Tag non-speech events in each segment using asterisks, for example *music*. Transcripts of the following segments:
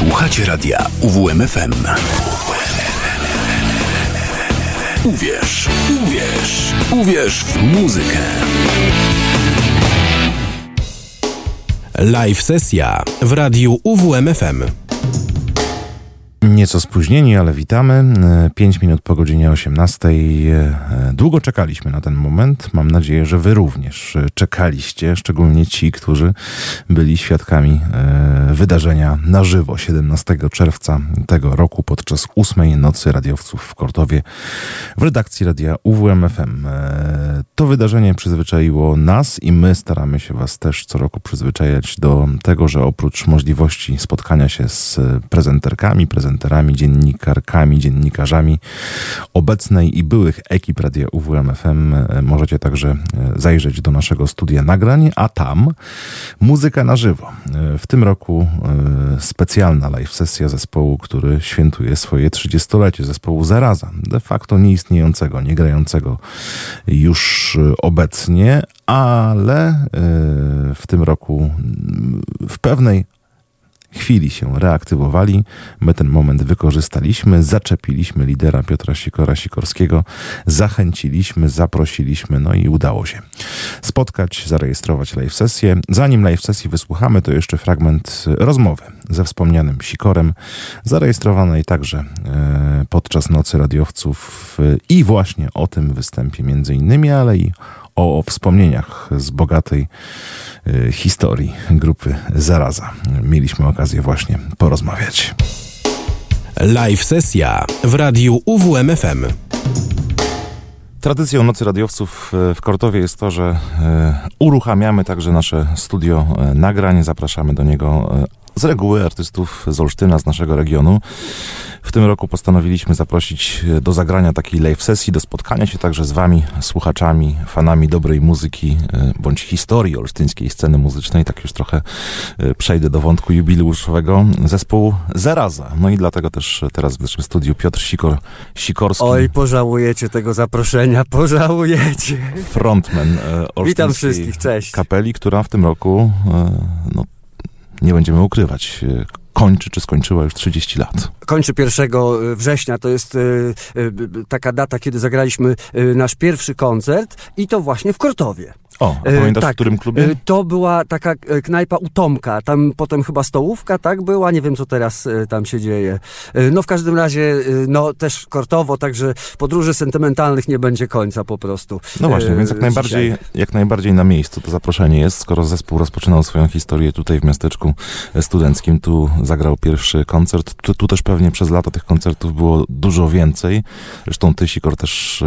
Słuchacie radia UWMFM. Uwierz, uwierz, uwierz w muzykę. Live sesja w radiu UWMFM. Nieco spóźnieni, ale witamy. 5 minut po godzinie 18. Długo czekaliśmy na ten moment. Mam nadzieję, że Wy również czekaliście, szczególnie ci, którzy byli świadkami e, wydarzenia na żywo 17 czerwca tego roku podczas ósmej nocy radiowców w Kortowie w redakcji radia UWMFM. E, to wydarzenie przyzwyczaiło nas i my staramy się Was też co roku przyzwyczajać do tego, że oprócz możliwości spotkania się z prezenterkami, prezenterkami, prezenterami, dziennikarkami, dziennikarzami obecnej i byłych ekip Radia UWMFM. E, możecie także e, zajrzeć do naszego studia nagrań, a tam muzyka na żywo. E, w tym roku specjalna live sesja zespołu, który świętuje swoje 30-lecie, zespołu Zaraza, de facto nieistniejącego, nie grającego już obecnie, ale w tym roku w pewnej chwili się reaktywowali. My ten moment wykorzystaliśmy, zaczepiliśmy lidera Piotra Sikora Sikorskiego, zachęciliśmy, zaprosiliśmy, no i udało się spotkać, zarejestrować live sesję. Zanim live sesji wysłuchamy, to jeszcze fragment rozmowy ze wspomnianym Sikorem, zarejestrowanej także e, podczas Nocy Radiowców i właśnie o tym występie między innymi, ale i o wspomnieniach z bogatej y, historii grupy Zaraza. Mieliśmy okazję właśnie porozmawiać. Live sesja w radiu UWMFM. Tradycją Nocy Radiowców y, w Kortowie jest to, że y, uruchamiamy także nasze studio nagrań. Zapraszamy do niego z reguły artystów z Olsztyna, z naszego regionu. W tym roku postanowiliśmy zaprosić e, do zagrania takiej live sesji, do spotkania się także z wami, słuchaczami, fanami dobrej muzyki, e, bądź historii olsztyńskiej sceny muzycznej. Tak już trochę e, przejdę do wątku jubileuszowego zespołu Zaraza. No i dlatego też teraz w naszym studiu Piotr Sikor, Sikorski. Oj, pożałujecie tego zaproszenia, *laughs* pożałujecie. Frontman Witam wszystkich, cześć. kapeli, która w tym roku no, nie będziemy ukrywać, e, kończy czy skończyła już 30 lat. Kończy 1 e, września, to jest y, taka data, kiedy zagraliśmy nasz pierwszy koncert i to właśnie w Kortowie. O, a pamiętasz tak, w którym klubie? To była taka knajpa u Tomka, tam potem chyba stołówka, tak była, nie wiem co teraz tam się dzieje. No w każdym razie, no też kortowo, także podróży sentymentalnych nie będzie końca po prostu. No właśnie, więc jak najbardziej, jak najbardziej na miejscu to zaproszenie jest, skoro zespół rozpoczynał swoją historię tutaj w miasteczku studenckim, tu zagrał pierwszy koncert, tu, tu też pewnie przez lata tych koncertów było dużo więcej. Zresztą ty, Sikor, też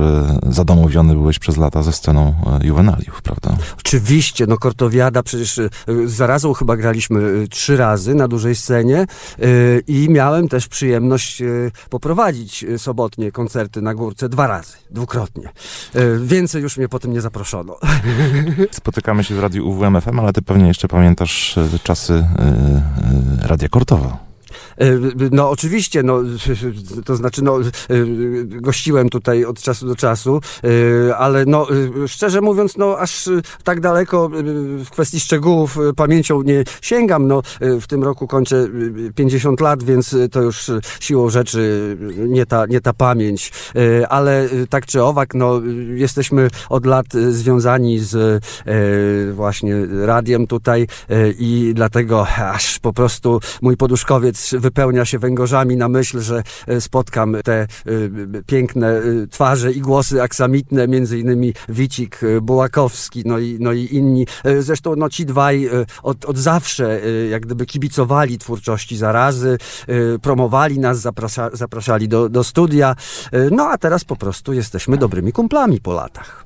zadomowiony byłeś przez lata ze sceną juwenaliów, prawda? Prawda? Oczywiście, no Kortowiada przecież y, zarazą chyba graliśmy y, trzy razy na dużej scenie y, i miałem też przyjemność poprowadzić sobotnie koncerty na Górce dwa razy, dwukrotnie. Więcej już mnie potem nie zaproszono. *laughs* Spotykamy się w radiu UWMFM, ale ty pewnie jeszcze pamiętasz czasy Radia Kortowa. E, no oczywiście, no, *laughs* to znaczy, no, e, gościłem tutaj od czasu do czasu, e, ale no, szczerze mówiąc, no, aż tak daleko w kwestii szczegółów pamięcią nie sięgam. No, w tym roku kończę 50 lat, więc to już siłą rzeczy nie ta, nie ta pamięć, ale tak czy owak, no, jesteśmy od lat związani z właśnie radiem tutaj i dlatego aż po prostu mój poduszkowiec wypełnia się węgorzami na myśl, że e, spotkam te e, piękne e, twarze i głosy aksamitne, między innymi Wicik, Bułakowski, no i, no i inni. Zresztą no, ci dwaj od, od zawsze jak gdyby kibicowali twórczości Zarazy, promowali nas, zaprasza, zapraszali do, do studia, no a teraz po prostu jesteśmy dobrymi kumplami po latach.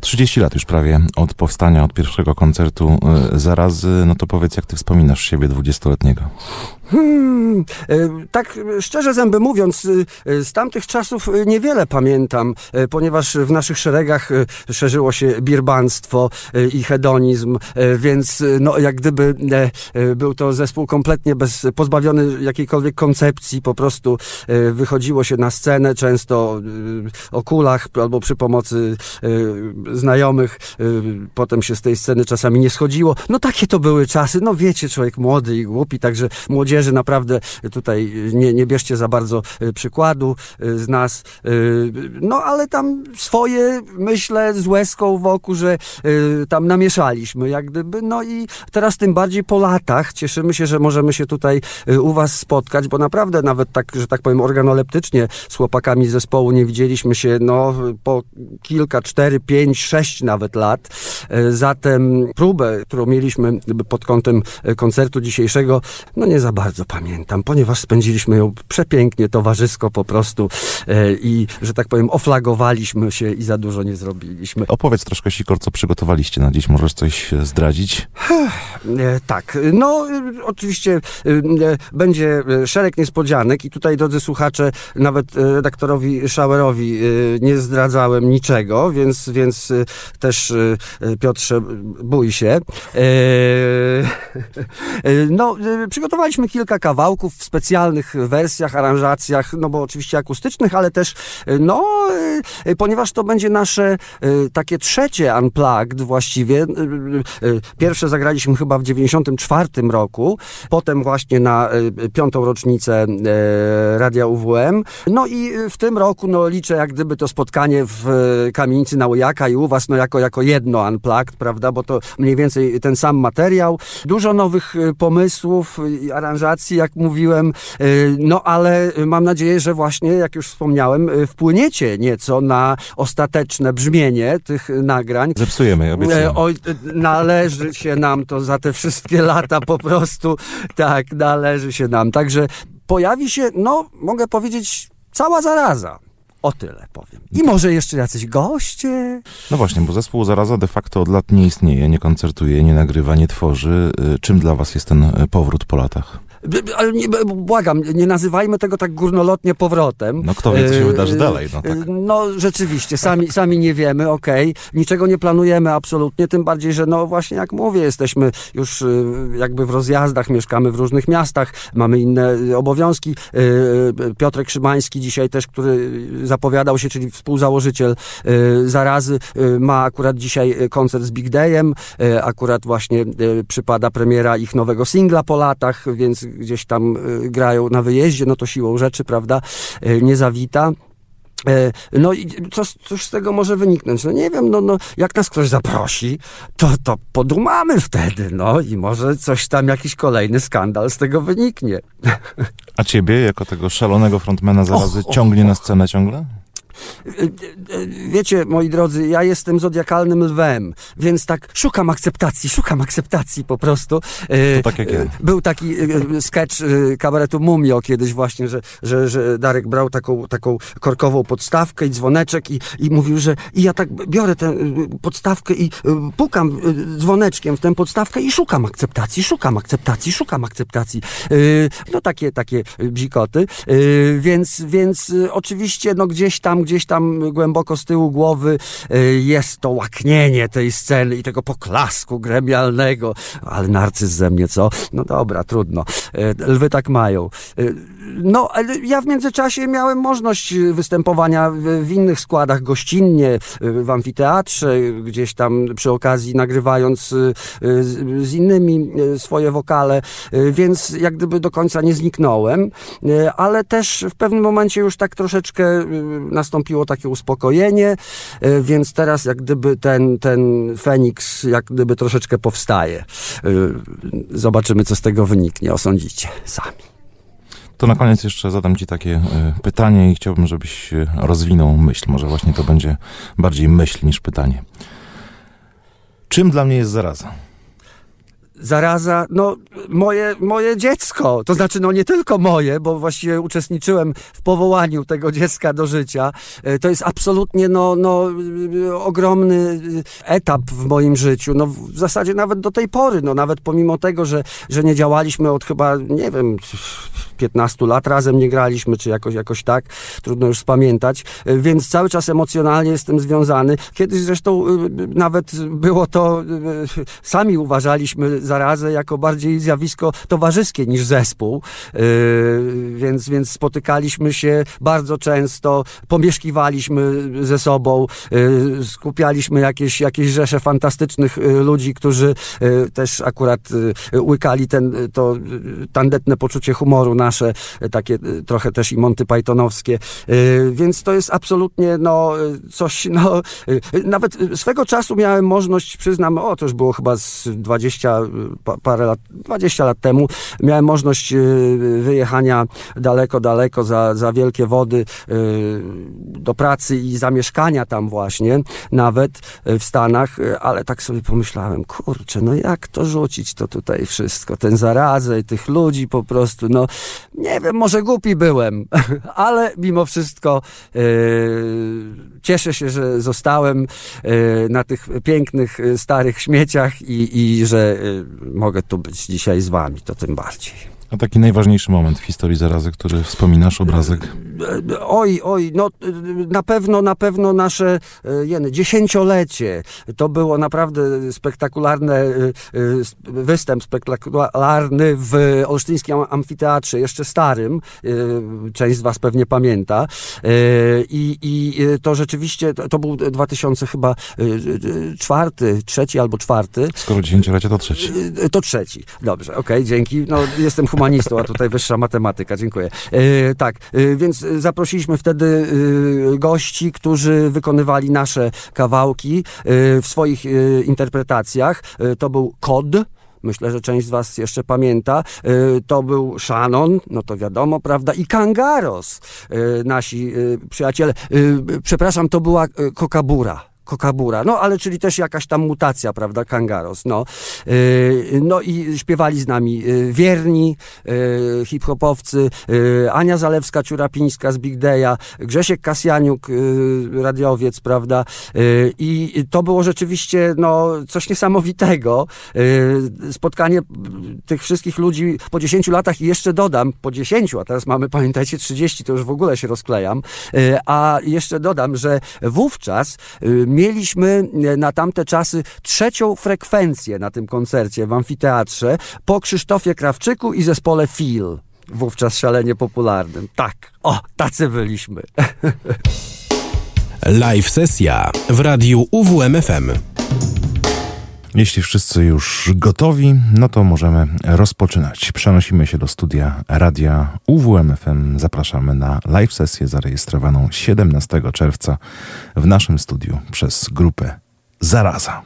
30 lat już prawie od powstania, od pierwszego koncertu Zarazy, no to powiedz, jak ty wspominasz siebie dwudziestoletniego? Hmm, e, tak szczerze zęby mówiąc, e, z tamtych czasów niewiele pamiętam, e, ponieważ w naszych szeregach szerzyło się birbanstwo i hedonizm, więc no, jak gdyby był to zespół kompletnie bez, pozbawiony jakiejkolwiek koncepcji, po prostu wychodziło się na scenę, często o kulach albo przy pomocy znajomych, potem się z tej sceny czasami nie schodziło. No takie to były czasy, no wiecie, człowiek młody i głupi, także młodzież młodzieży, naprawdę tutaj nie, nie bierzcie za bardzo y, przykładu y, z nas. Y, No ale tam swoje, myślę, z łezką wokół, że tam namieszaliśmy, jak gdyby. No i teraz tym bardziej po latach cieszymy się, że możemy się tutaj u was spotkać, bo naprawdę nawet tak, że tak powiem, organoleptycznie z chłopakami z zespołu nie widzieliśmy się, no, po kilka, cztery, pięć, sześć nawet lat. Zatem próbę, którą mieliśmy pod kątem koncertu dzisiejszego, no nie za bardzo pamiętam, ponieważ spędziliśmy ją przepięknie, towarzysko po prostu y, i, że tak powiem, oflagowaliśmy się i za dużo nie zrobiliśmy. Opowiedz troszkę, Sikor, co przygotowaliście na dziś. Możesz coś e, zdradzić? E, Tak, no oczywiście będzie szereg niespodzianek i tutaj, drodzy słuchacze, nawet redaktorowi Schauerowi nie zdradzałem niczego, więc, więc też Piotrze, bój się. E, *laughs* No, przygotowaliśmy kilka kawałków w specjalnych wersjach, aranżacjach, no bo oczywiście akustycznych, ale też, no, y, y, ponieważ to będzie nasze y, takie trzecie Unplugged właściwie. Pierwsze zagraliśmy chyba w 94 roku, potem właśnie na piątą rocznicę Radia UWM. No i w tym roku, no liczę jak gdyby to spotkanie w kamienicy na Ujaka i u was, no jako, jako jedno Unplugged, prawda, bo to mniej więcej ten sam materiał. Dużo nowych pomysłów i jak mówiłem, y, no ale mam nadzieję, że właśnie, jak już wspomniałem, y, wpłyniecie nieco na ostateczne brzmienie tych nagrań. Zepsujemy, obiecujemy. E, Oj, e, należy się nam to za te wszystkie *laughs* lata po prostu. Tak, należy się nam. Także pojawi się, no, mogę powiedzieć, cała zaraza. O tyle powiem. I może jeszcze jacyś goście. No właśnie, bo zespół Zaraza de facto od lat nie istnieje, nie koncertuje, nie nagrywa, nie tworzy. Y, Czym dla was jest ten y, powrót po latach? Ale nie, błagam, nie nazywajmy tego tak górnolotnie powrotem. No kto wie, co się E, wydarzy e, dalej, no tak. No rzeczywiście, sami, sami nie wiemy, okej. Niczego nie planujemy absolutnie, tym bardziej, że no właśnie jak mówię, jesteśmy już e, jakby w rozjazdach, mieszkamy w różnych miastach, mamy inne obowiązki. Piotrek Szymański dzisiaj też, który zapowiadał się, czyli współzałożyciel Zarazy, ma akurat dzisiaj koncert z Big Dayem, akurat właśnie przypada premiera ich nowego singla po latach, więc gdzieś tam e, grają na wyjeździe, no to siłą rzeczy, prawda, e, nie zawita. E, No i co, cóż z tego może wyniknąć? No nie wiem, no, no jak nas ktoś zaprosi, to, to podumamy wtedy, no i może coś tam, jakiś kolejny skandal z tego wyniknie. A ciebie, jako tego szalonego frontmana Zarazy, Och, och, ciągnie na scenę ciągle? E, e, Wiecie, moi drodzy, ja jestem zodiakalnym lwem, więc tak szukam akceptacji, szukam akceptacji po prostu. E, To tak jak ja. e, Był taki e, sketch e, kabaretu Mumio kiedyś właśnie, że, że, że Darek brał taką, taką korkową podstawkę i dzwoneczek i, i mówił, że i ja tak biorę tę e, podstawkę i e, pukam e, dzwoneczkiem w tę podstawkę i szukam akceptacji, szukam akceptacji, szukam akceptacji. E, No takie, takie bzikoty. E, Więc, więc e, oczywiście no gdzieś tam, gdzieś tam głęboko z tyłu głowy e, jest to łaknienie tej sceny i tego poklasku gremialnego. Ale narcyz ze mnie, co? No dobra, trudno. E, Lwy tak mają. E, No, ale ja w międzyczasie miałem możliwość występowania w, innych składach gościnnie, w amfiteatrze, gdzieś tam przy okazji nagrywając z, innymi swoje wokale, więc jak gdyby do końca nie zniknąłem, ale też w pewnym momencie już tak troszeczkę e, nastąpiło takie uspokojenie, e, więc teraz jak gdyby ten, ten Feniks jak gdyby troszeczkę powstaje. E, Zobaczymy, co z tego wyniknie, osądzicie sami. To na koniec jeszcze zadam ci takie y, pytanie i chciałbym, żebyś rozwinął myśl. Może właśnie to będzie bardziej myśl niż pytanie. Czym dla mnie jest zaraza? Zaraza, no moje, moje dziecko, to znaczy no nie tylko moje, bo właściwie uczestniczyłem w powołaniu tego dziecka do życia. E, To jest absolutnie no, no y, ogromny y, etap w moim życiu, no w zasadzie nawet do tej pory, no nawet pomimo tego, że, że nie działaliśmy od chyba, nie wiem, 15 lat razem nie graliśmy, czy jakoś, jakoś tak, trudno już spamiętać, E, więc cały czas emocjonalnie jestem związany. Kiedyś zresztą nawet było to, sami uważaliśmy zarazę jako bardziej zjawisko towarzyskie niż zespół, yy, więc, więc spotykaliśmy się bardzo często, pomieszkiwaliśmy ze sobą, yy, skupialiśmy jakieś, jakieś rzesze fantastycznych yy, ludzi, którzy też akurat łykali ten, to tandetne poczucie humoru nasze, takie trochę też i Monty Pythonowskie, więc to jest absolutnie no, coś, no, nawet swego czasu miałem możliwość, przyznam, o to już było chyba z 20 pa- parę lat, 20 lat temu, miałem możliwość yy, wyjechania daleko, daleko za, za wielkie wody yy, do pracy i zamieszkania tam właśnie, nawet yy, w Stanach, ale tak sobie pomyślałem, kurczę, no jak to rzucić to tutaj wszystko, ten zarazę, tych ludzi po prostu, no nie wiem, może głupi byłem, *laughs* ale mimo wszystko cieszę się, że zostałem na tych pięknych, starych śmieciach i, i że mogę tu być dzisiaj z wami, to tym bardziej. A taki najważniejszy moment w historii zarazy, który wspominasz, obrazek? Oj, oj, no na pewno, na pewno nasze e, jeny, dziesięciolecie. To było naprawdę spektakularne, e, e, występ spektakularny w Olsztyńskim Amfiteatrze, jeszcze starym. Część z was pewnie pamięta. I, i to rzeczywiście, to, był 2000 chyba czwarty, trzeci albo czwarty. Skoro dziesięciolecie, to trzeci. To trzeci. Dobrze, okej, dzięki. No, jestem humanistą, a tutaj wyższa matematyka, dziękuję. E, tak, e, więc zaprosiliśmy wtedy e, gości, którzy wykonywali nasze kawałki w swoich interpretacjach. To był Kod. Myślę, że część z Was jeszcze pamięta. To był Shannon, no to wiadomo, prawda? I Kangaros, nasi przyjaciele. Przepraszam, to była Kokabura. Kokabura, no ale czyli też jakaś tam mutacja, prawda, Kangaros, no. Yy, no i śpiewali z nami yy, wierni yy, hip-hopowcy, Ania Zalewska-Ciurapińska z Big Day'a, Grzesiek Kasjaniuk, radiowiec, prawda, i to było rzeczywiście, no, coś niesamowitego. Spotkanie tych wszystkich ludzi po 10 latach i jeszcze dodam, po 10, a teraz mamy, pamiętajcie, 30, to już w ogóle się rozklejam, a jeszcze dodam, że wówczas mieliśmy e, na tamte czasy trzecią frekwencję na tym koncercie w amfiteatrze po Krzysztofie Krawczyku i zespole Feel. Wówczas szalenie popularnym. Tak, o, tacy byliśmy. *laughs* Live sesja w radiu UWMFM. Jeśli wszyscy już gotowi, no to możemy rozpoczynać. Przenosimy się do studia radia UWMFM. Zapraszamy na live sesję zarejestrowaną 17 czerwca w naszym studiu przez grupę Zaraza.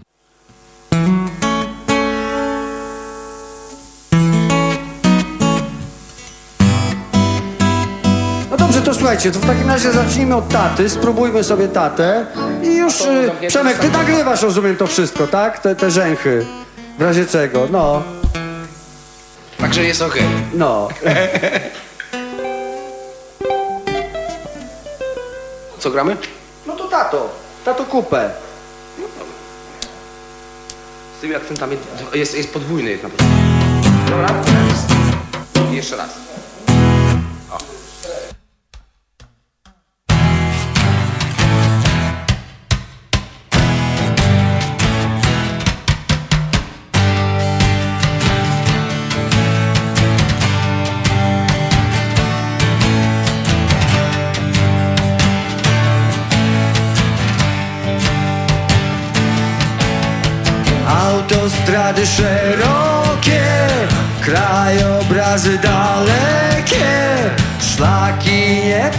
To słuchajcie, to w takim razie zacznijmy od taty, spróbujmy sobie tatę i już, y, Przemek, ty nagrywasz, rozumiem, to wszystko, tak? Te, te rzęchy, w razie czego, no, Także jest okej. no. *laughs* Co gramy? No to tato, tato kupę. Z tymi akcentami jest, jest podwójny jest na początku. Dobra? Jeszcze raz. Autostrady szerokie, krajobrazy dalekie, szlaki nieprzetarte,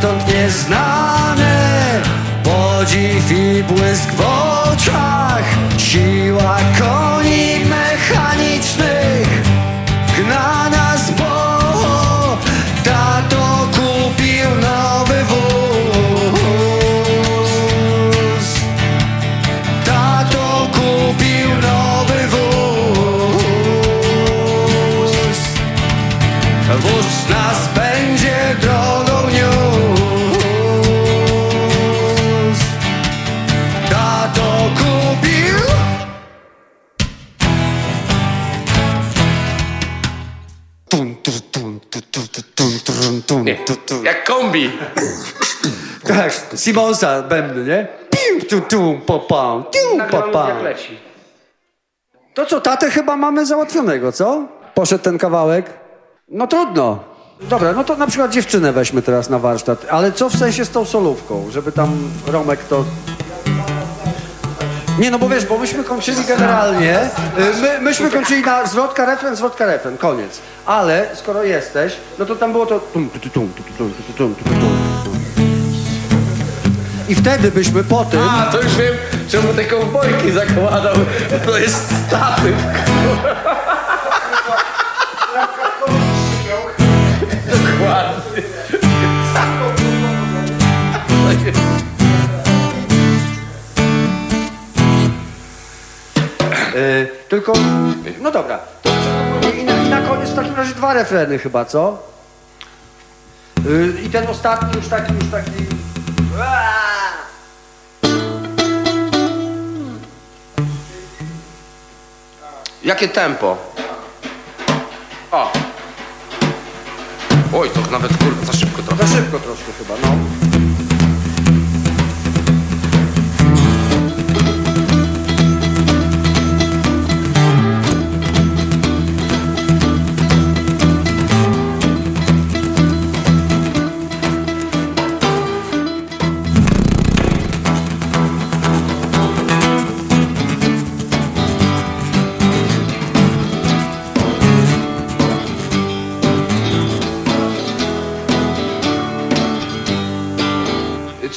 dotąd nieznane, po kombi. Tak, Simonsa bębny, nie? Piu, tu, tu, po, pam, tiu, po, pam. jak leci. To co, tatę chyba mamy załatwionego, co? Poszedł ten kawałek? No trudno. Dobra, no to na przykład dziewczynę weźmy teraz na warsztat. Ale co w sensie z tą solówką? Żeby tam Romek to... Nie, no bo wiesz, bo myśmy kończyli generalnie, y, my, myśmy kończyli na zwrotka, refren, zwrotka, refren, koniec. Ale skoro jesteś, no to tam było to... I wtedy byśmy po tym... A, to już wiem, czemu te kowbojki zakładał. To jest statyw. Dokładnie. Y, tylko, no dobra, i na, na koniec w takim razie dwa refreny chyba, co? Y, I ten ostatni już taki, już taki... Jakie tempo? O. Oj, to nawet kurwa za szybko trochę. Za szybko troszkę chyba, no.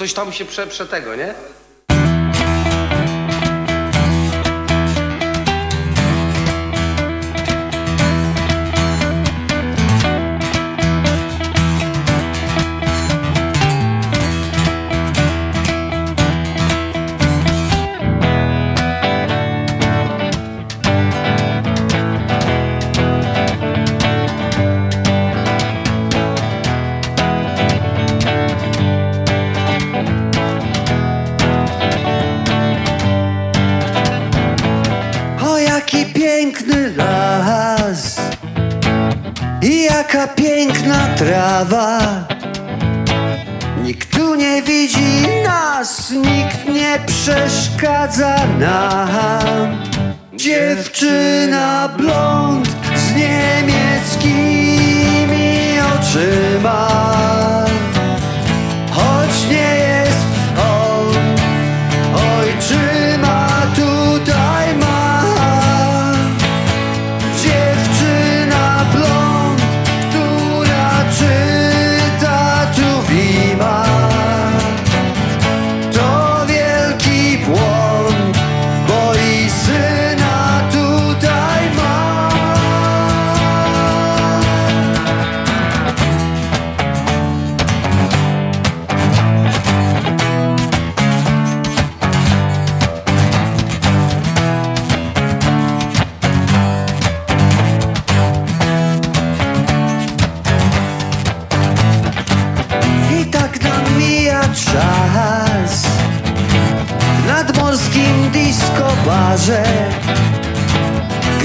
Coś tam się prze, prze tego, nie?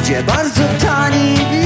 Gdzie bardzo tani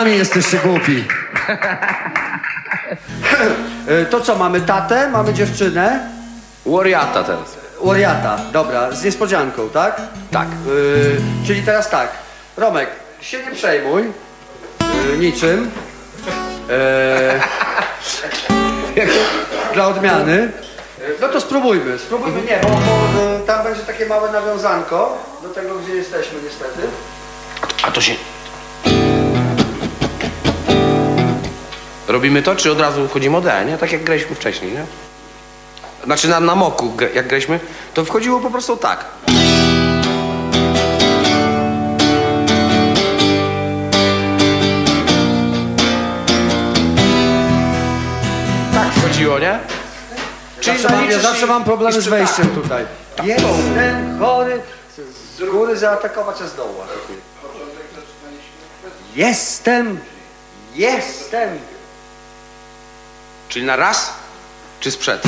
Sami jesteście głupi. E, To co, mamy tatę, mamy dziewczynę? Wariata teraz. Wariata, dobra, z niespodzianką, tak? Tak. Yy, czyli teraz tak, Romek, się nie przejmuj yy, niczym. *laughs* Yy, dla odmiany. No to spróbujmy, spróbujmy, nie, bo, bo tam będzie takie małe nawiązanko do tego, gdzie jesteśmy niestety. A to się... Robimy to, czy od razu wchodzimy od E, nie? Tak jak graliśmy wcześniej, nie? Znaczy na, na moku, jak graliśmy, to wchodziło po prostu tak. Tak wchodziło, nie? Zawsze mam, ja zaliczysz zawsze i- mam problemy i z wejściem tak. tutaj. Jestem chory, z góry zaatakować, a z dołu atakuję. Jestem, jestem. Czyli na raz, czy sprzed?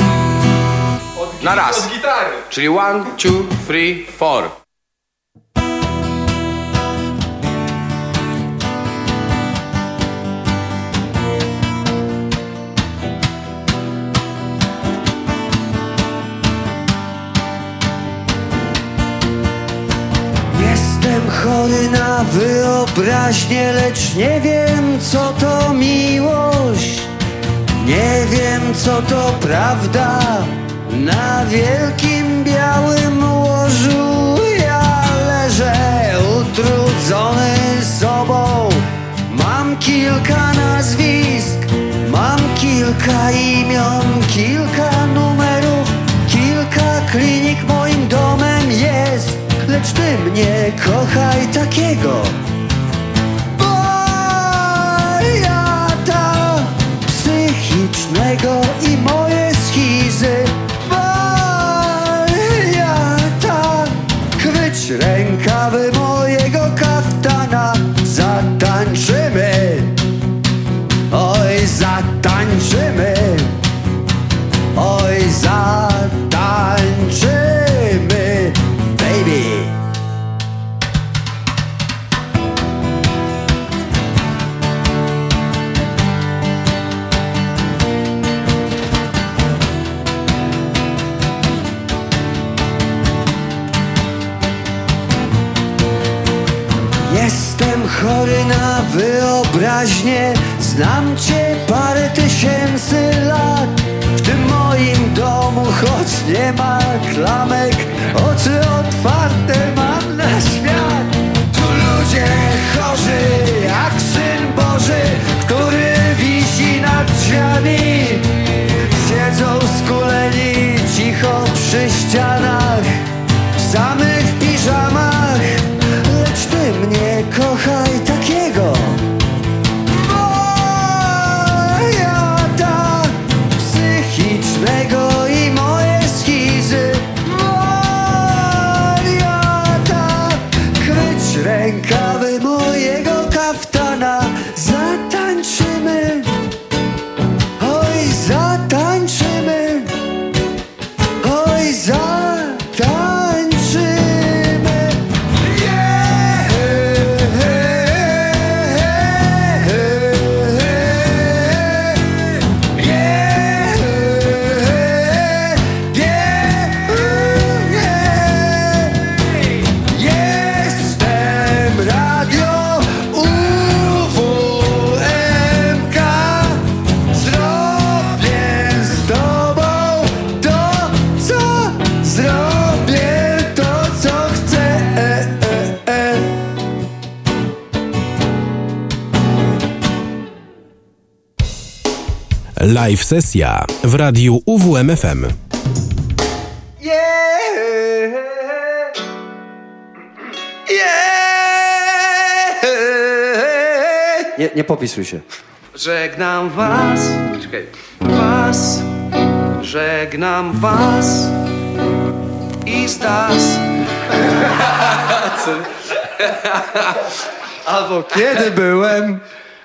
na raz. Od gitary. Czyli one, two, three, four. Jestem chory na wyobraźnię, lecz nie wiem co to miłość. Nie wiem co to prawda na wielkim białym łożu. Ja leżę utrudzony sobą. Mam kilka nazwisk, mam kilka imion, kilka numerów, kilka klinik moim domem jest. Lecz ty mnie kochaj takiego. Schizy. Wariata chwyć rękawy mojego kaftana. Zatańczymy. Oj, zatańczymy. Oj, zatańczymy, wyobraźnię. Znam cię parę tysięcy lat. W tym moim domu, choć nie ma klamek Oczy otwarte mam na świat. Tu ludzie chorzy jak Syn Boży Który wisi nad drzwiami. Siedzą skuleni cicho przy ścianach W samych piżamach Live sesja w radiu UWMFM. Yeah! Yeah! Nie, nie popisuj się. Żegnam was. Czekaj. Was. Żegnam was. I stas. *laughs* Albo kiedy byłem,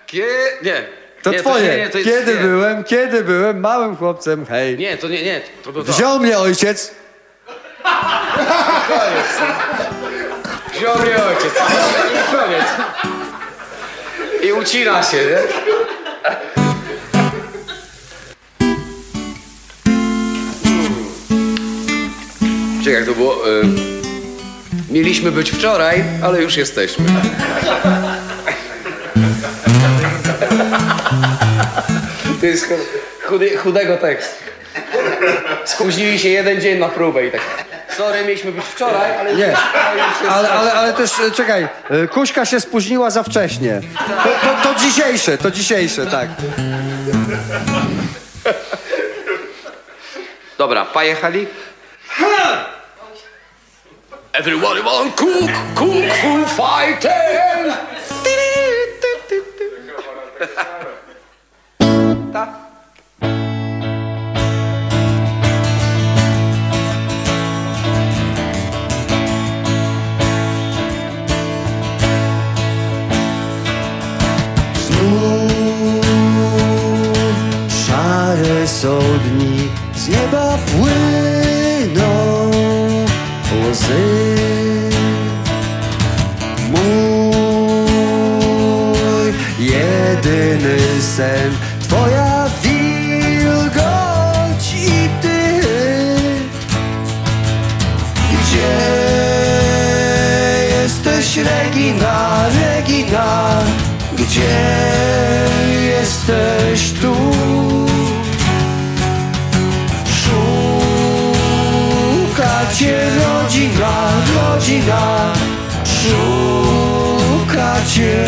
Kie... Nie. To nie, twoje. nie, nie, to jest, kiedy byłem, kiedy byłem małym chłopcem, hej. Nie, to nie, nie. To było to. Wziął mnie ojciec, Wziął mnie ojciec. I koniec. I ucina się, nie? Czekaj, jak to było? Y... Mieliśmy być wczoraj, ale już jesteśmy. To jest chudy, chudego tekstu. Spóźnili się jeden dzień na próbę i tak. Sorry, mieliśmy być wczoraj, ale Nie. ale ale, ale, też, e, czekaj, e, Kuśka się spóźniła za wcześnie. To, to, to dzisiejsze, to dzisiejsze, tak. Dobra, pojechali. Everybody want cook, cook full fighting. *laughs* Tak. Są dni, z nieba płyną łzy. Mój jedyny sen, Regina, Regina? Gdzie jesteś tu? Szuka cię rodzina, rodzina Szuka cię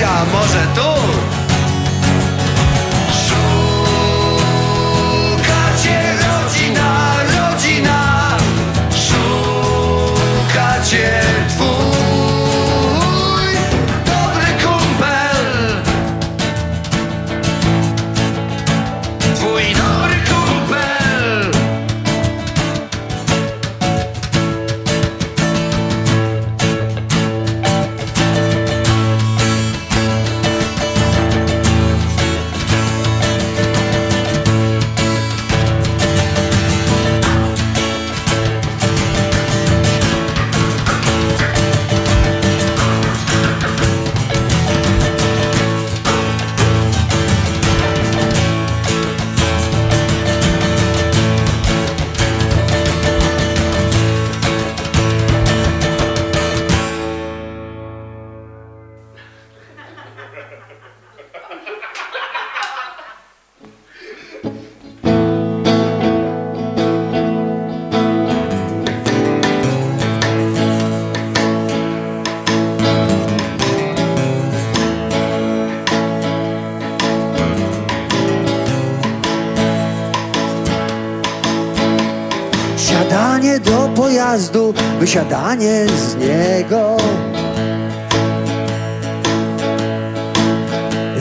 jesteś, a może tu? Wysiadanie z niego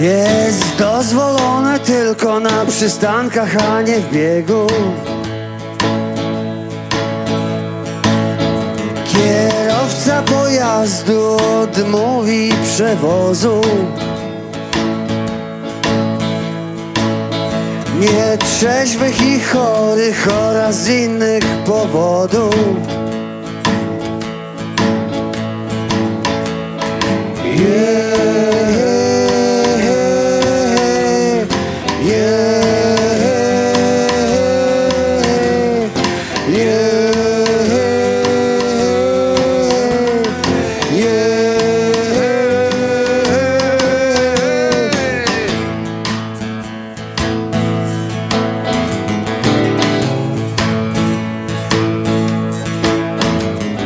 Jest dozwolone tylko na przystankach, a nie w biegu. Kierowca pojazdu odmówi przewozu. Nietrzeźwych i chorych oraz innych powodów Yeah, yeah, yeah.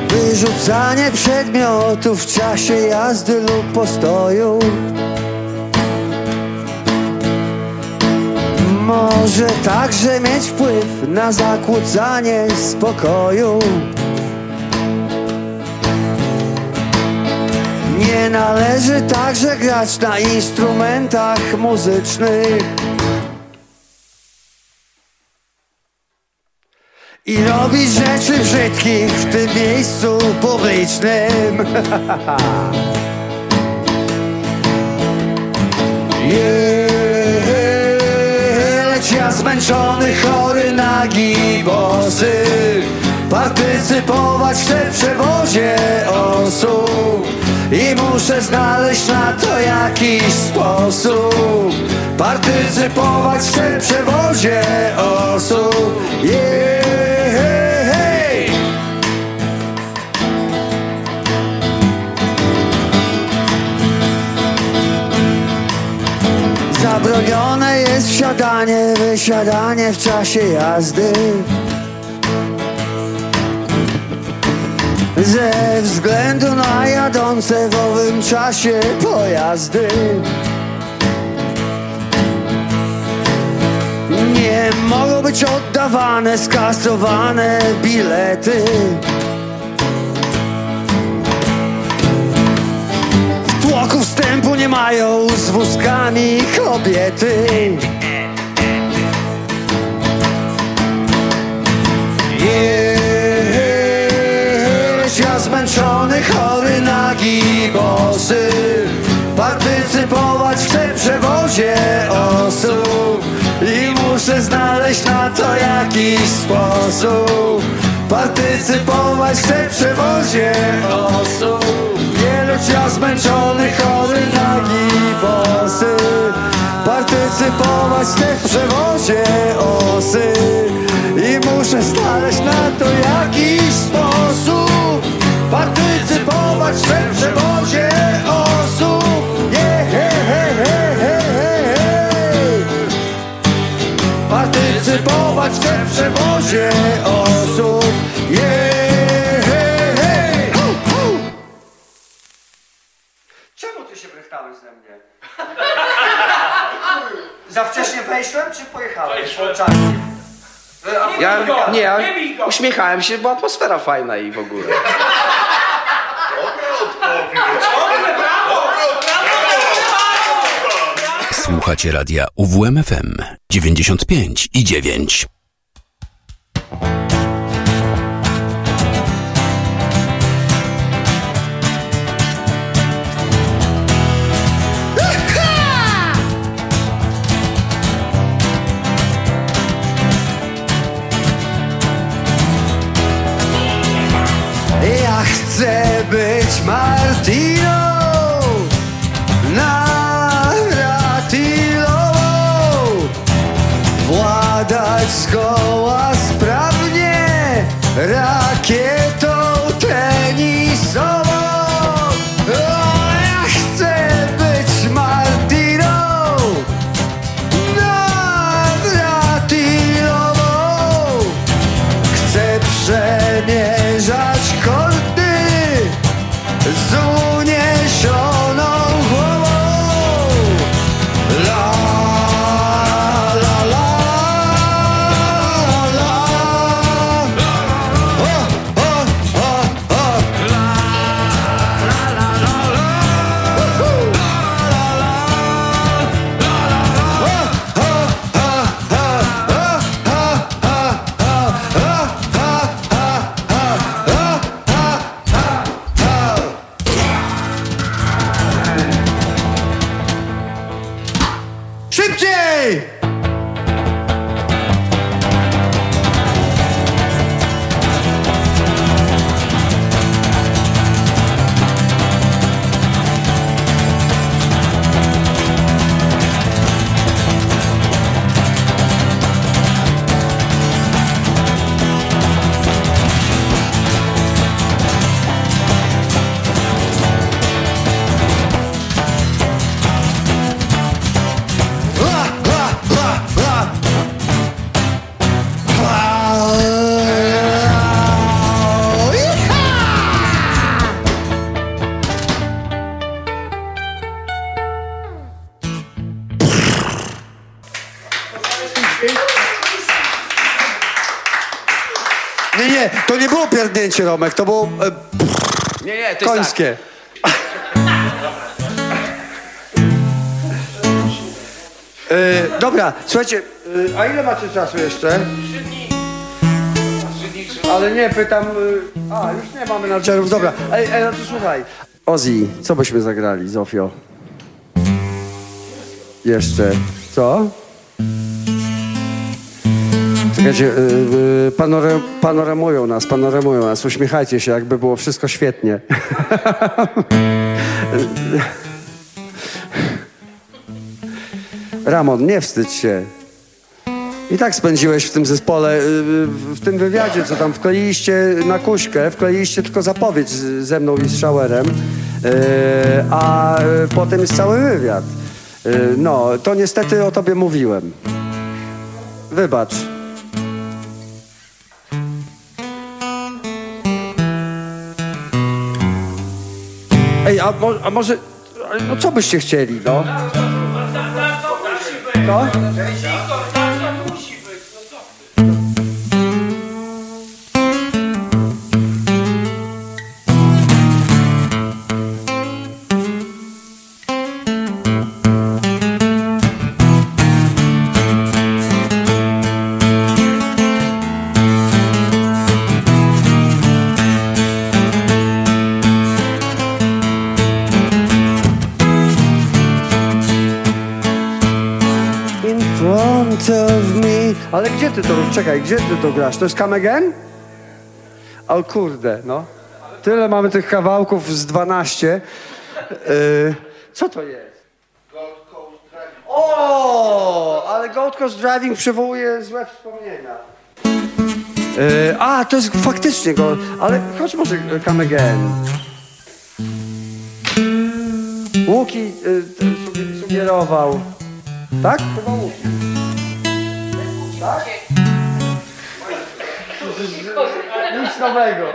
Wyrzucanie przedmiotów czasie jazdy lub postoju. Może także mieć wpływ na zakłócanie spokoju. Nie należy także grać na instrumentach muzycznych I robić rzeczy brzydkich w tym miejscu publicznym. Yeah, Lecz ja zmęczony, chory, nagi, bosy Partycypować w przewozie osób I muszę znaleźć na to jakiś sposób Partycypować w przewozie osób. Yeah, hey. Zabronione jest wsiadanie, wysiadanie w czasie jazdy. Ze względu na jadące w owym czasie pojazdy Mogą być oddawane, skasowane bilety. W tłoku wstępu nie mają z wózkami kobiety. Jest ja zmęczony, chory, nagi, bosy Partycypować w przewozie osób muszę znaleźć na to jakiś sposób. Partycypować w przewozie osób. Nie lecz ja zmęczony, chory, nagi, bosy partycypować w przewozie osy. I muszę znaleźć na to jakiś sposób. Partycypować w tym przewozie Partycypować w przewozie osób yeah, he, he. Hu, hu. Czemu ty się brechtałeś ze mnie? Za wcześnie wejszłem, czy pojechałeś? Po czasie. Ja, nie, ja uśmiechałem się, bo atmosfera fajna i w ogóle. Słuchacie radia UWMFM 95 i 9. Ja chcę być Martiną pierdnięcie, Romek, to było e, Nie, nie, to końskie. E, dobra, słuchajcie, e, a ile macie czasu jeszcze? Ale nie, pytam... e, A, już nie mamy narciarów, dobra. Ej, ej, no to słuchaj. Ozzy, co byśmy zagrali, Zofio? Jeszcze. Co? Czekajcie, yy, panore, panoramują nas, panoramują nas. Uśmiechajcie się, jakby było wszystko świetnie. Ramon, nie wstydź się. I tak spędziłeś w tym zespole, yy, w tym wywiadzie, co tam wkleiliście na kuśkę, wkleiliście tylko zapowiedź ze mną i z Showerem, a potem jest cały wywiad. No, to niestety o tobie mówiłem. Wybacz. A, mo, a może... No co byście chcieli, no? Co? Ty to, czekaj, gdzie ty to grasz? To jest Come Again? O kurde, no. Tyle mamy tych kawałków z 12. Yy, co to jest? O, ale Gold Coast Driving przywołuje złe wspomnienia. E, a, to jest faktycznie go, ale chodź może Come Again. Łuki sugi- sugerował. Tak? Chyba Łuki. Tak? Nic nowego.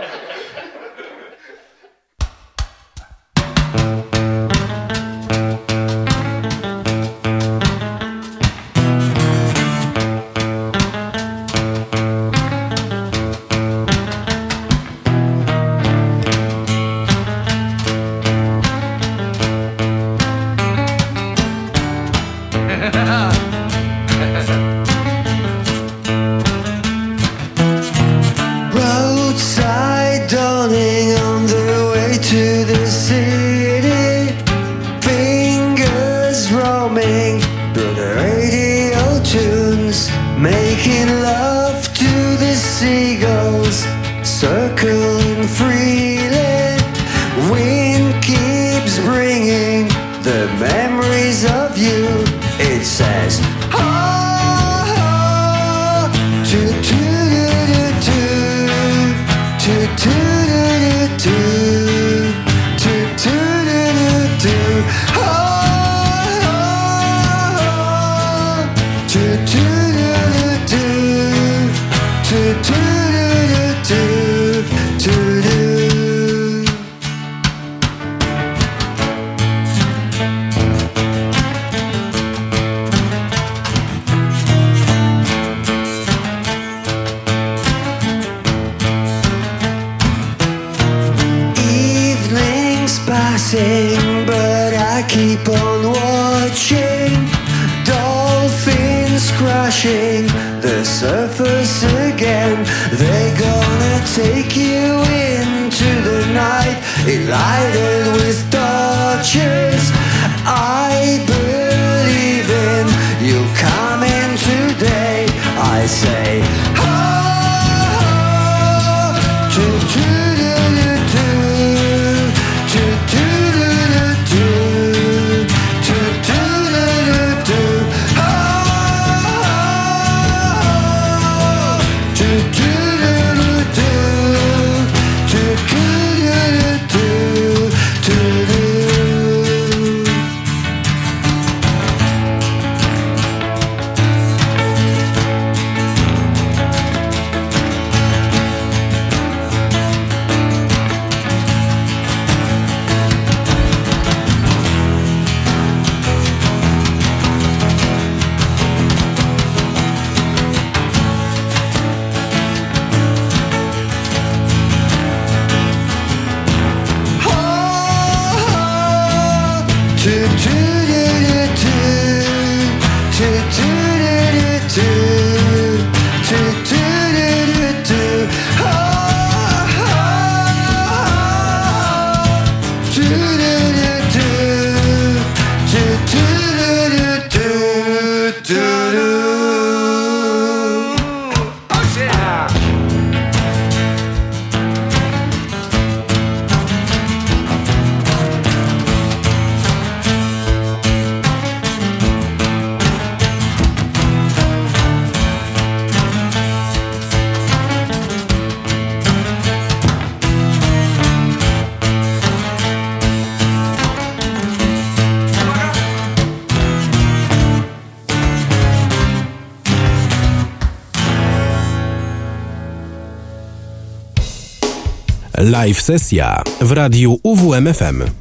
Live sesja w radiu UWMFM.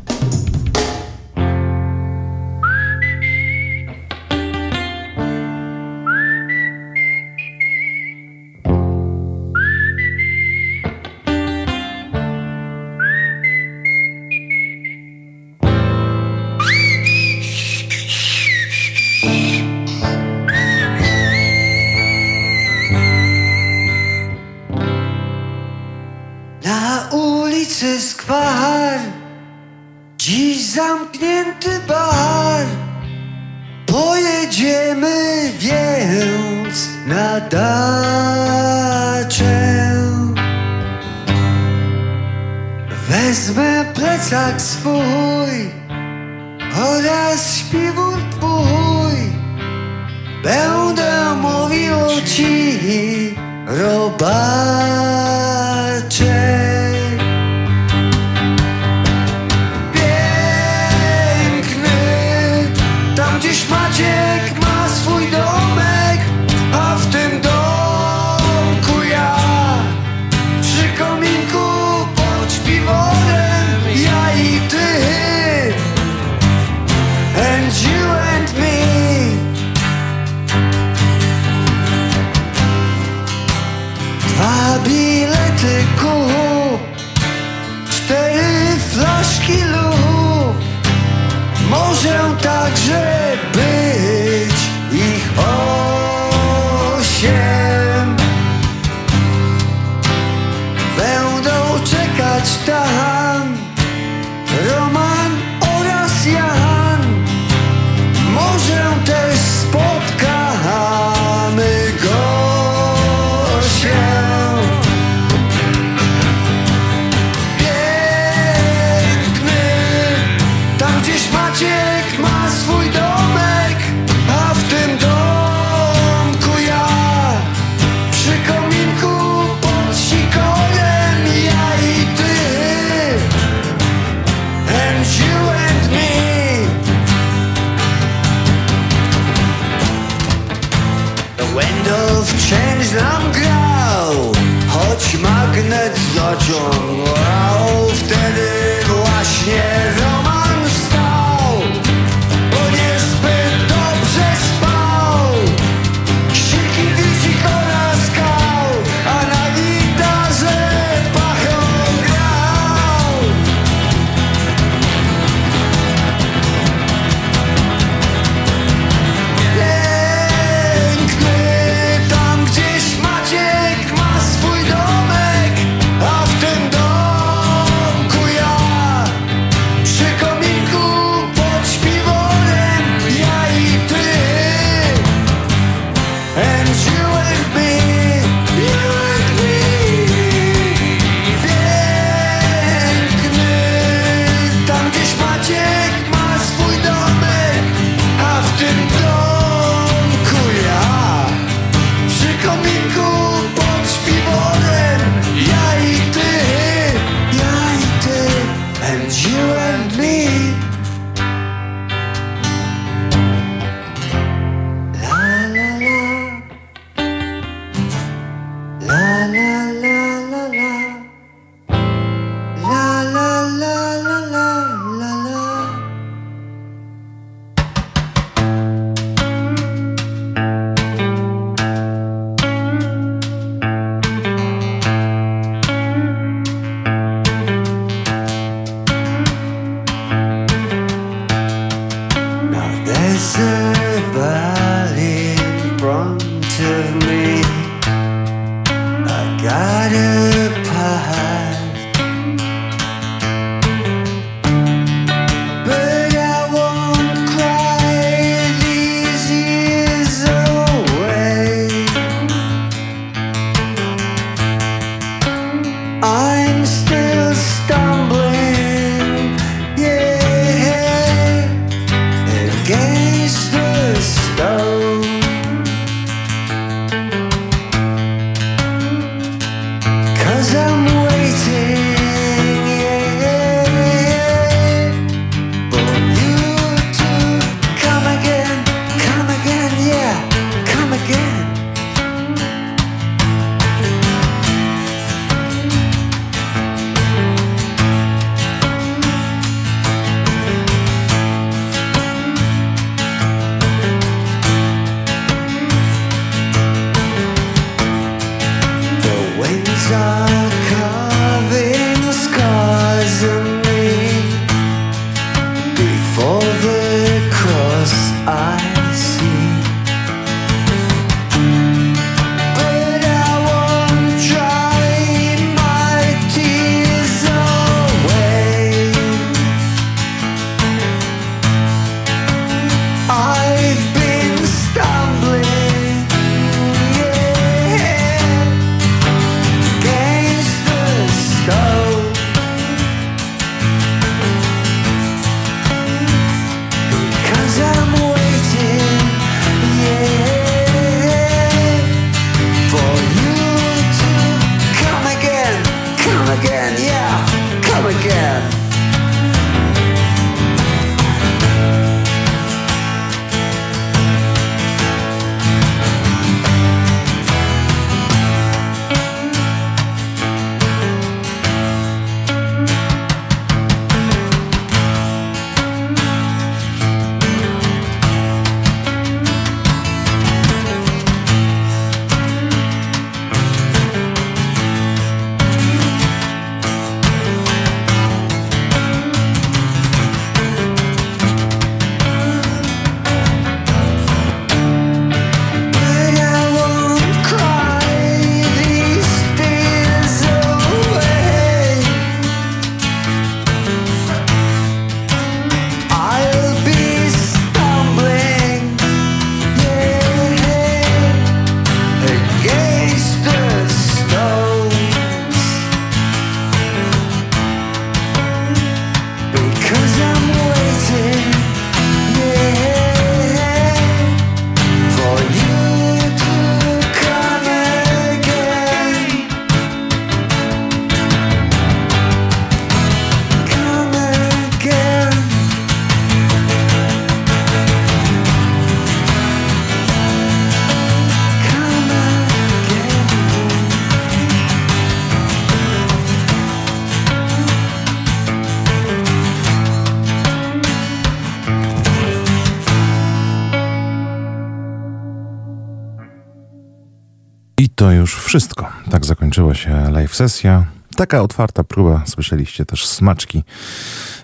Wszystko. Tak zakończyła się live sesja. Taka otwarta próba, słyszeliście też smaczki,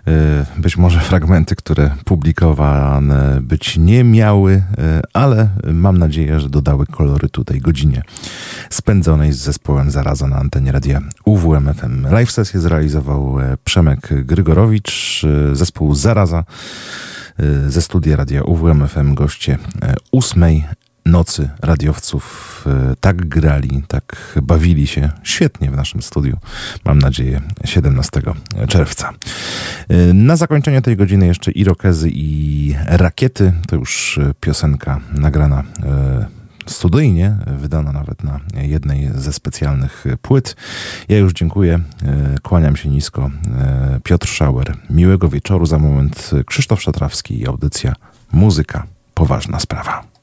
y, być może fragmenty, które publikowane być nie miały, y, ale mam nadzieję, że dodały kolorytu tej godzinie spędzonej z zespołem Zaraza na antenie radia UWMFM. Live sesję zrealizował e, Przemek Grygorowicz, y, zespół Zaraza ze studia radia UWMFM, goście e, ósmej nocy radiowców e, tak grali, tak bawili się świetnie w naszym studiu. Mam nadzieję 17 czerwca. E, na zakończenie tej godziny jeszcze Irokezy i Rakiety. To już piosenka nagrana studyjnie, wydana nawet na jednej ze specjalnych płyt. Ja już dziękuję, kłaniam się nisko. Piotr Schauer, miłego wieczoru. Za moment Krzysztof Szatrawski i audycja Muzyka. Poważna sprawa.